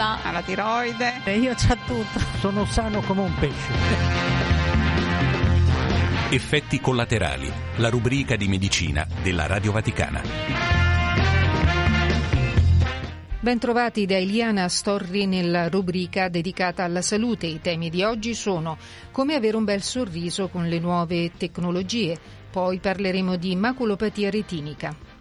alla tiroide. E io c'ho tutto. Sono sano come un pesce. Effetti collaterali, la rubrica di medicina della Radio Vaticana. Bentrovati da Eliana Storri nella rubrica dedicata alla salute. I temi di oggi sono come avere un bel sorriso con le nuove tecnologie. Poi parleremo di maculopatia retinica.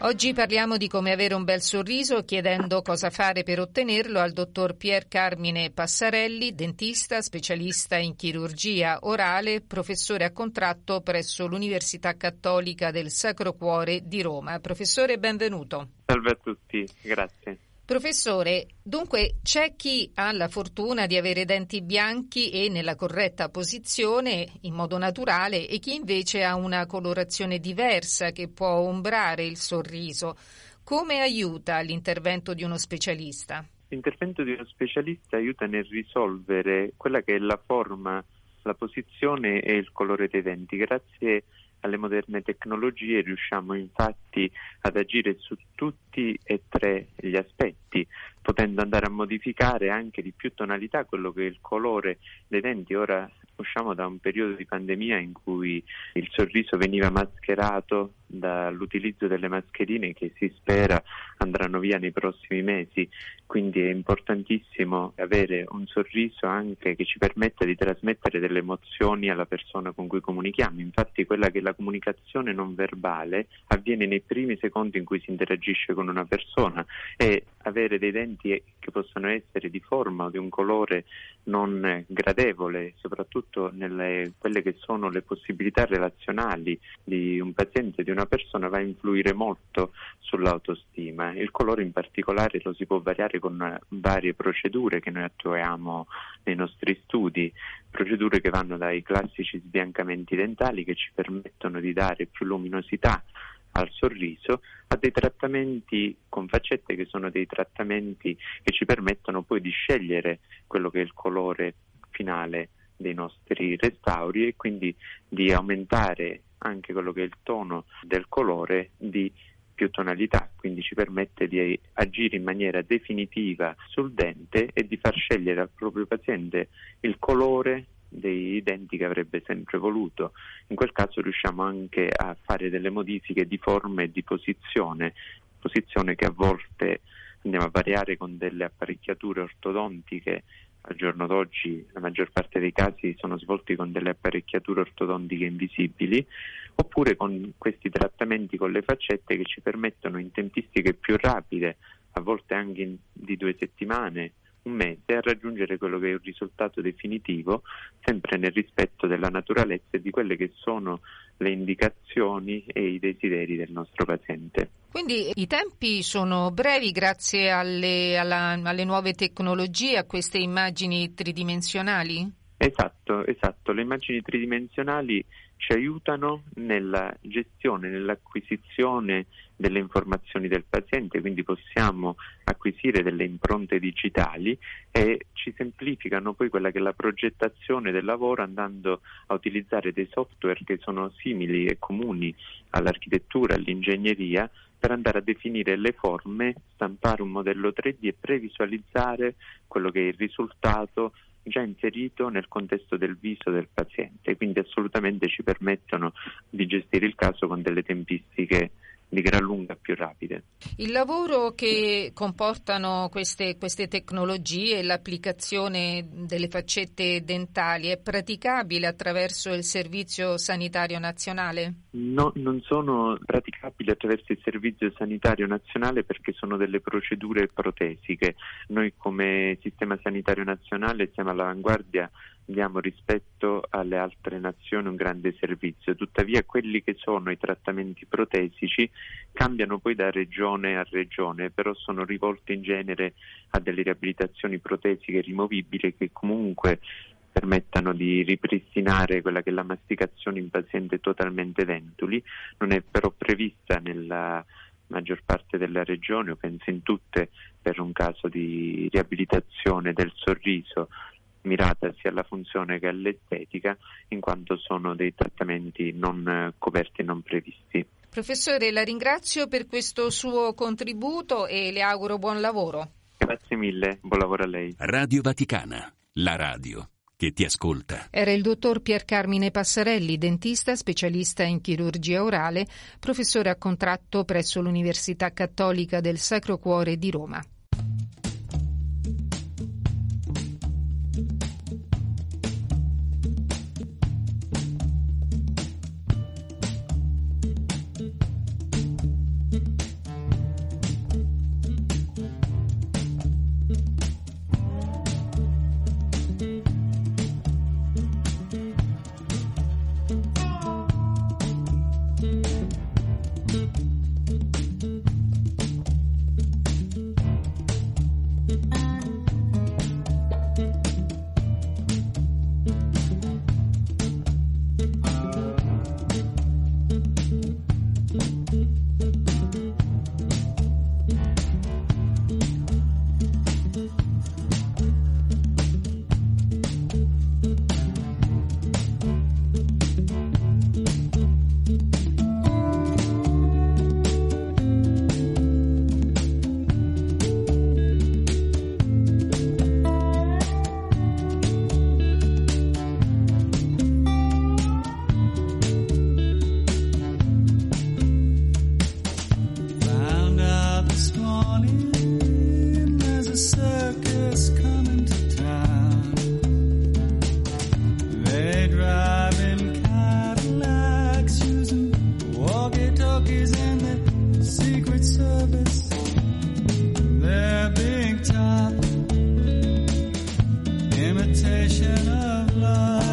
Oggi parliamo di come avere un bel sorriso chiedendo cosa fare per ottenerlo al dottor Pier Carmine Passarelli, dentista, specialista in chirurgia orale, professore a contratto presso l'Università Cattolica del Sacro Cuore di Roma. Professore, benvenuto. Salve a tutti, grazie. Professore, dunque c'è chi ha la fortuna di avere denti bianchi e nella corretta posizione in modo naturale e chi invece ha una colorazione diversa che può ombrare il sorriso. Come aiuta l'intervento di uno specialista? L'intervento di uno specialista aiuta nel risolvere quella che è la forma, la posizione e il colore dei denti grazie alle moderne tecnologie riusciamo infatti ad agire su tutti e tre gli aspetti, potendo andare a modificare anche di più tonalità quello che è il colore dei denti. Ora usciamo da un periodo di pandemia in cui il sorriso veniva mascherato dall'utilizzo delle mascherine che si spera andranno via nei prossimi mesi, quindi è importantissimo avere un sorriso anche che ci permetta di trasmettere delle emozioni alla persona con cui comunichiamo. Infatti quella che è la comunicazione non verbale avviene nei primi secondi in cui si interagisce con una persona e avere dei denti che possono essere di forma o di un colore non gradevole, soprattutto nelle quelle che sono le possibilità relazionali di un paziente, di una persona, va a influire molto sull'autostima. Il colore in particolare lo si può variare con varie procedure che noi attuiamo nei nostri studi, procedure che vanno dai classici sbiancamenti dentali che ci permettono di dare più luminosità al sorriso a dei trattamenti con faccette che sono dei trattamenti che ci permettono poi di scegliere quello che è il colore finale dei nostri restauri e quindi di aumentare anche quello che è il tono del colore di più tonalità, quindi ci permette di agire in maniera definitiva sul dente e di far scegliere al proprio paziente il colore dei denti che avrebbe sempre voluto. In quel caso riusciamo anche a fare delle modifiche di forma e di posizione, posizione che a volte andiamo a variare con delle apparecchiature ortodontiche. Al giorno d'oggi la maggior parte dei casi sono svolti con delle apparecchiature ortodontiche invisibili oppure con questi trattamenti con le faccette che ci permettono in tempistiche più rapide, a volte anche di due settimane, mese a raggiungere quello che è un risultato definitivo, sempre nel rispetto della naturalezza e di quelle che sono le indicazioni e i desideri del nostro paziente. Quindi i tempi sono brevi grazie alle, alla, alle nuove tecnologie, a queste immagini tridimensionali? Esatto, esatto. Le immagini tridimensionali ci aiutano nella gestione, nell'acquisizione delle informazioni del paziente, quindi possiamo acquisire delle impronte digitali e ci semplificano poi quella che è la progettazione del lavoro andando a utilizzare dei software che sono simili e comuni all'architettura, all'ingegneria per andare a definire le forme, stampare un modello 3D e previsualizzare quello che è il risultato già inserito nel contesto del viso del paziente, quindi assolutamente ci permettono di gestire il caso con delle tempistiche di gran lunga più rapide. Il lavoro che comportano queste, queste tecnologie, l'applicazione delle faccette dentali, è praticabile attraverso il Servizio Sanitario Nazionale? No, non sono praticabili attraverso il Servizio Sanitario Nazionale perché sono delle procedure protesiche. Noi come Sistema Sanitario Nazionale siamo all'avanguardia diamo rispetto alle altre nazioni un grande servizio, tuttavia quelli che sono i trattamenti protesici cambiano poi da regione a regione, però sono rivolti in genere a delle riabilitazioni protesiche rimovibili che comunque permettano di ripristinare quella che è la masticazione in pazienti totalmente dentuli, non è però prevista nella maggior parte delle regioni, o penso in tutte, per un caso di riabilitazione del sorriso mirata sia alla funzione che all'estetica, in quanto sono dei trattamenti non eh, coperti e non previsti. Professore, la ringrazio per questo suo contributo e le auguro buon lavoro. Grazie mille, buon lavoro a lei. Radio Vaticana, la radio che ti ascolta. Era il dottor Pier Carmine Passarelli, dentista specialista in chirurgia orale, professore a contratto presso l'Università Cattolica del Sacro Cuore di Roma. invitation of love.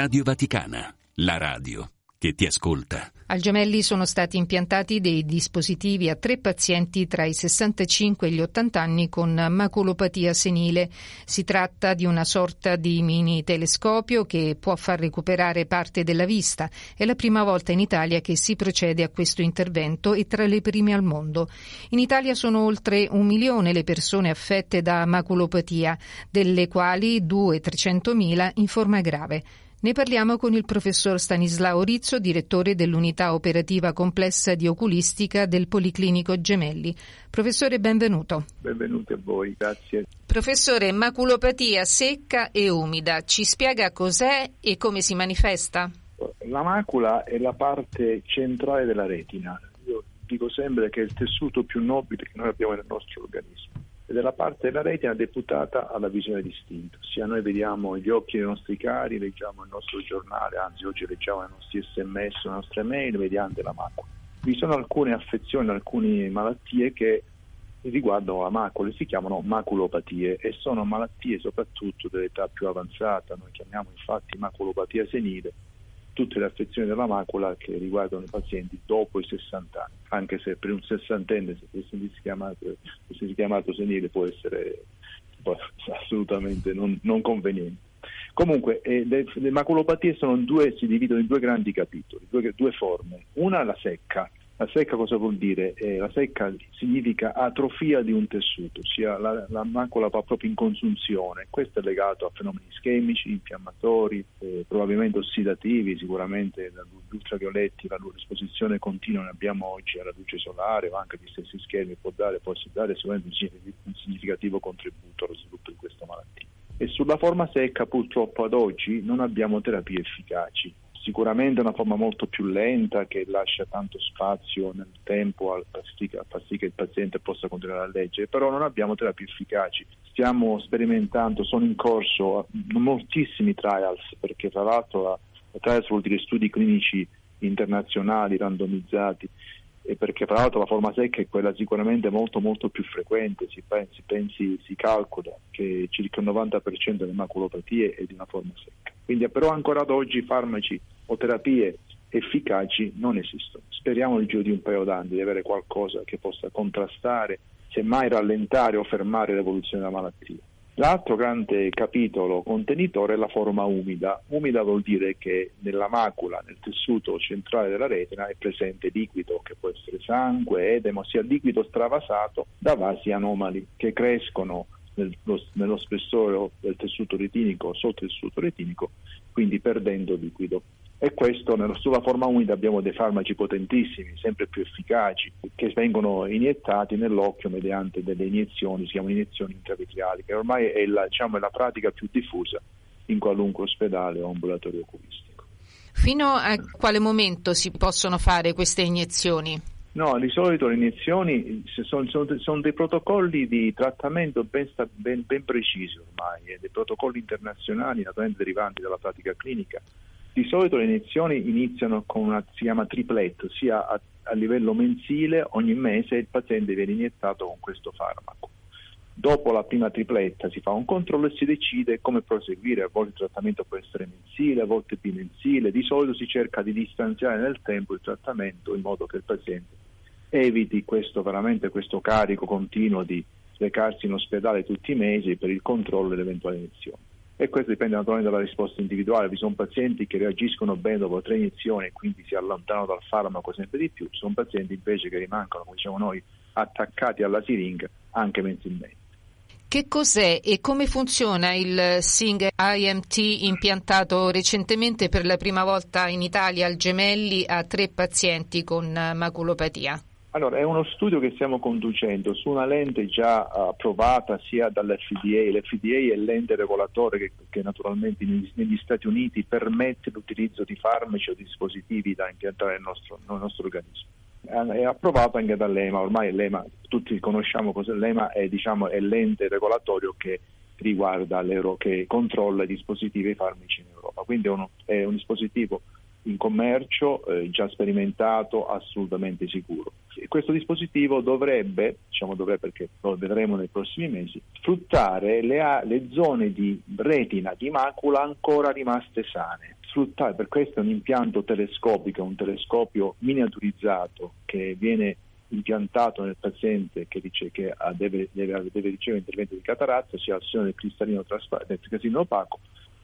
Radio Vaticana, La radio che ti ascolta. Al Gemelli sono stati impiantati dei dispositivi a tre pazienti tra i 65 e gli 80 anni con maculopatia senile. Si tratta di una sorta di mini telescopio che può far recuperare parte della vista. È la prima volta in Italia che si procede a questo intervento e tra le prime al mondo. In Italia sono oltre un milione le persone affette da maculopatia, delle quali 200-300 mila in forma grave. Ne parliamo con il professor Stanislao Rizzo, direttore dell'unità operativa complessa di oculistica del Policlinico Gemelli. Professore, benvenuto. Benvenuti a voi, grazie. Professore, maculopatia secca e umida, ci spiega cos'è e come si manifesta? La macula è la parte centrale della retina. Io dico sempre che è il tessuto più nobile che noi abbiamo nel nostro organismo ed è la parte della retina deputata alla visione distinta. Ossia noi vediamo gli occhi dei nostri cari, leggiamo il nostro giornale, anzi oggi leggiamo i nostri sms, le nostre mail mediante la macula. Vi sono alcune affezioni, alcune malattie che riguardano la macula, si chiamano maculopatie e sono malattie soprattutto dell'età più avanzata, noi chiamiamo infatti maculopatia senile, tutte le affezioni della macula che riguardano i pazienti dopo i 60 anni, anche se per un sessantenne se fosse chiamato, fosse chiamato senile può essere assolutamente non, non, conveniente. Comunque eh, le, le, maculopatie due, si dividono in due grandi capitoli, due, due forme. Una la secca, la secca cosa vuol dire? Eh, la secca significa atrofia di un tessuto, ossia la, la, macula va proprio in consunzione. Questo è legato a fenomeni ischemici, infiammatori, eh, probabilmente ossidativi, sicuramente gli ultravioletti, la loro esposizione continua ne abbiamo oggi alla luce solare o anche agli stessi schermi può dare, può dare sicuramente un significativo contributo allo sviluppo di questa malattia. E sulla forma secca purtroppo ad oggi non abbiamo terapie efficaci sicuramente una forma molto più lenta che lascia tanto spazio nel tempo a far sì che il paziente possa continuare a leggere, però non abbiamo terapie efficaci. Stiamo sperimentando, sono in corso moltissimi trials, perché tra l'altro la, la trials vuol dire studi clinici internazionali randomizzati e perché tra l'altro la forma secca è quella sicuramente molto molto più frequente, si pensi, pensi, si calcola che circa il 90% delle maculopatie è di una forma secca. Quindi però ancora ad oggi farmaci o terapie efficaci non esistono. Speriamo nel giro di un paio d'anni di avere qualcosa che possa contrastare, semmai rallentare o fermare l'evoluzione della malattia. L'altro grande capitolo contenitore è la forma umida. Umida vuol dire che nella macula, nel tessuto centrale della retina, è presente liquido, che può essere sangue, edemo, sia liquido stravasato da vasi anomali che crescono nello, nello spessore del tessuto retinico, sotto il tessuto retinico, quindi perdendo liquido. E questo sulla forma umida abbiamo dei farmaci potentissimi, sempre più efficaci, che vengono iniettati nell'occhio mediante delle iniezioni, si chiamano iniezioni intravitriali, che ormai è la, diciamo, è la pratica più diffusa in qualunque ospedale o ambulatorio oculistico. Fino a quale momento si possono fare queste iniezioni? No, di solito le iniezioni sono, sono, sono dei protocolli di trattamento ben, ben, ben precisi ormai, dei protocolli internazionali naturalmente derivanti dalla pratica clinica di solito le iniezioni iniziano con una si chiama triplet, ossia a, a livello mensile ogni mese il paziente viene iniettato con questo farmaco. Dopo la prima tripletta si fa un controllo e si decide come proseguire, a volte il trattamento può essere mensile, a volte bimensile, di solito si cerca di distanziare nel tempo il trattamento in modo che il paziente eviti questo, questo carico continuo di recarsi in ospedale tutti i mesi per il controllo delle eventuali iniezioni e questo dipende naturalmente dalla risposta individuale. Vi sono pazienti che reagiscono bene dopo tre iniezioni e quindi si allontanano dal farmaco sempre di più, ci sono pazienti invece che rimangono, come diciamo noi, attaccati alla siringa anche mensilmente. Che cos'è e come funziona il Sing IMT impiantato recentemente per la prima volta in Italia al Gemelli a tre pazienti con maculopatia? Allora, è uno studio che stiamo conducendo su una lente già approvata sia dall'FDA, l'FDA è l'ente regolatore che, che naturalmente negli, negli, Stati Uniti permette l'utilizzo di farmaci o dispositivi da impiantare nel nostro, nel nostro organismo. È approvato anche dall'EMA, ormai l'EMA, tutti conosciamo cos'è l'EMA, è, diciamo, è l'ente regolatorio che riguarda che controlla i dispositivi e i farmaci in Europa, quindi è, uno, è un dispositivo in commercio, eh, già sperimentato, assolutamente sicuro. Questo dispositivo dovrebbe, diciamo dovrebbe perché lo vedremo nei prossimi mesi, sfruttare le, le zone di retina, di macula ancora rimaste sane. sfruttare, per questo è un impianto telescopico, un telescopio miniaturizzato che viene impiantato nel paziente che dice che deve, deve, deve ricevere intervento di cataratta, si azione del cristallino, del cristallino opaco,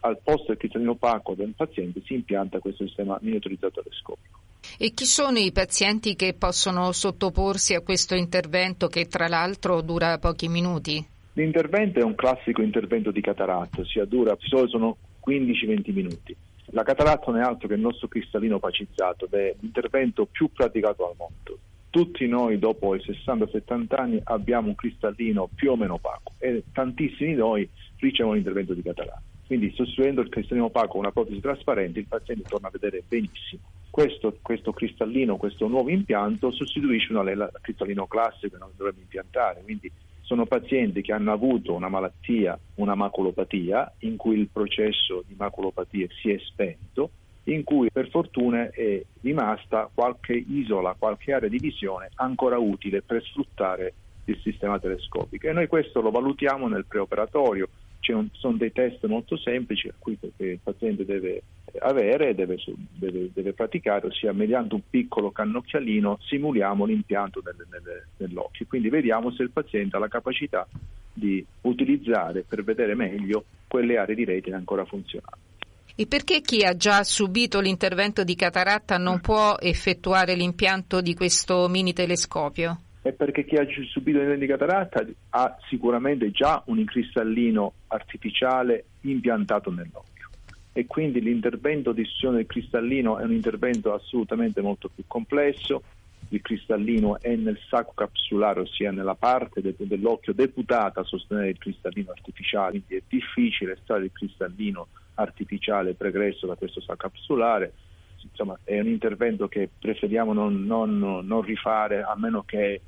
al posto del cristallino opaco del paziente si impianta questo sistema miniaturizzato telescopico. E chi sono i pazienti che possono sottoporsi a questo intervento che tra l'altro dura pochi minuti? L'intervento è un classico intervento di cataratta, ossia dura, di solito sono 15-20 minuti. La cataratta non è altro che il nostro cristallino opacizzato ed è l'intervento più praticato al mondo. Tutti noi dopo i 60-70 anni abbiamo un cristallino più o meno opaco e tantissimi di noi ricevono l'intervento di cataratta. Quindi sostituendo il cristallino opaco con una protesi trasparente il paziente torna a vedere benissimo. Questo, questo cristallino, questo nuovo impianto sostituisce un cristallino classico che non dovrebbe impiantare, quindi sono pazienti che hanno avuto una malattia, una maculopatia, in cui il processo di maculopatia si è spento, in cui per fortuna è rimasta qualche isola, qualche area di visione ancora utile per sfruttare il sistema telescopico. E noi questo lo valutiamo nel preoperatorio, un, sono dei test molto semplici a cui il paziente deve avere e deve, deve, deve, praticare, ossia mediante un piccolo cannocchialino simuliamo l'impianto nelle, nelle, nell'occhio, quindi vediamo se il paziente ha la capacità di utilizzare per vedere meglio quelle aree di retina ancora funzionanti. E perché chi ha già subito l'intervento di cataratta non può effettuare l'impianto di questo mini telescopio? È perché chi ha subito l'intervento di cataratta ha sicuramente già un cristallino artificiale impiantato nell'occhio e quindi l'intervento di istruzione del cristallino è un intervento assolutamente molto più complesso. Il cristallino è nel sacco capsulare, ossia nella parte de- dell'occhio deputata a sostenere il cristallino artificiale, quindi è difficile estrarre il cristallino artificiale pregresso da questo sacco capsulare. Insomma, è un intervento che preferiamo non, non, non rifare a meno che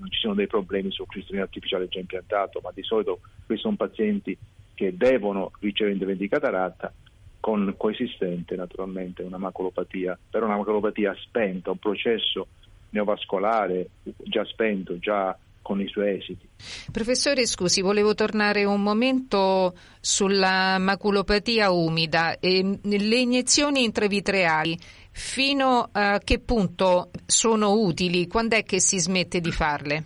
non ci siano dei problemi sul cristallino artificiale già impiantato, ma di solito questi sono pazienti che devono ricevere interventi di cataratta con coesistente naturalmente una maculopatia, però una maculopatia spenta, un processo neovascolare già spento, già con i suoi esiti. Professore, scusi, volevo tornare un momento sulla maculopatia umida. E le iniezioni intravitreali fino a che punto sono utili? Quando è che si smette di farle?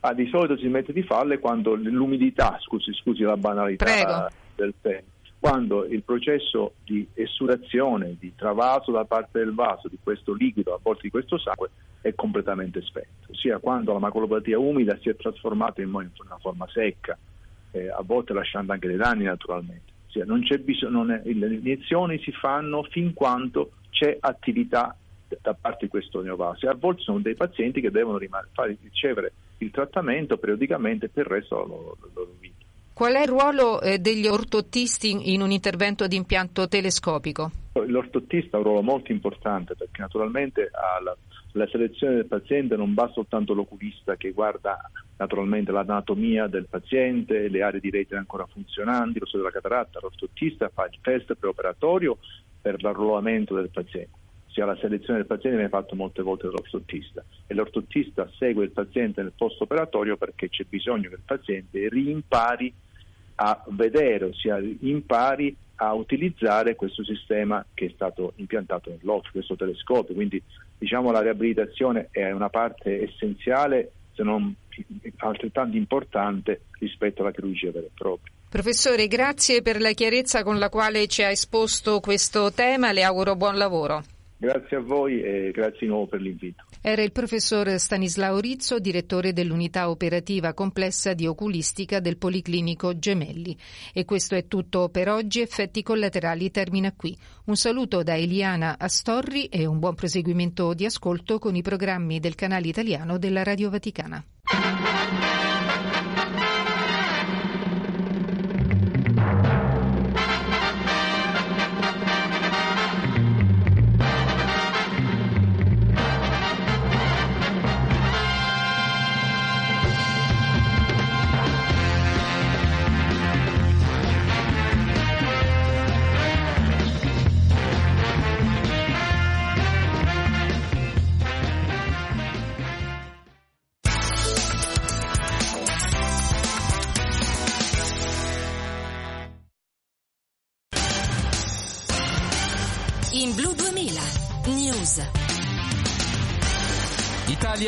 Ah, di solito si smette di farle quando l'umidità, scusi, scusi la banalità Prego. del tempo quando il processo di essurazione, di travaso da parte del vaso di questo liquido a volte di questo sangue è completamente spento, ossia quando la maculopatia umida si è trasformata in una forma secca, eh, a volte lasciando anche dei danni naturalmente. Ossia, non c'è bisogno, non le iniezioni si fanno fin quando c'è attività da parte di questo neovaso e a volte sono dei pazienti che devono rimane, fare, ricevere il trattamento periodicamente per il resto della loro vita. Qual è il ruolo eh, degli ortottisti in un intervento di impianto telescopico? L'ortottista ha un ruolo molto importante perché naturalmente alla, alla selezione del paziente non va soltanto l'oculista che guarda naturalmente l'anatomia del paziente, le aree di retina ancora funzionanti, lo stato della cataratta, l'ortottista fa il test preoperatorio per l'arruolamento del paziente. Sia la selezione del paziente viene fatta molte volte dall'ortottista e l'ortottista segue il paziente nel post operatorio perché c'è bisogno che il paziente rimpari a vedere, ossia impari a utilizzare questo sistema che è stato impiantato nell'occhio, questo telescopio. Quindi diciamo la riabilitazione è una parte essenziale, se non altrettanto importante rispetto alla chirurgia vera e propria. Professore, grazie per la chiarezza con la quale ci ha esposto questo tema, le auguro buon lavoro. Grazie a voi e grazie di nuovo per l'invito. Era il professor Stanislao Rizzo, direttore dell'unità operativa complessa di oculistica del Policlinico Gemelli. E questo è tutto per oggi. Effetti collaterali termina qui. Un saluto da Eliana Astorri e un buon proseguimento di ascolto con i programmi del canale italiano della Radio Vaticana.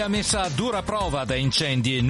Messa a dura prova da incendi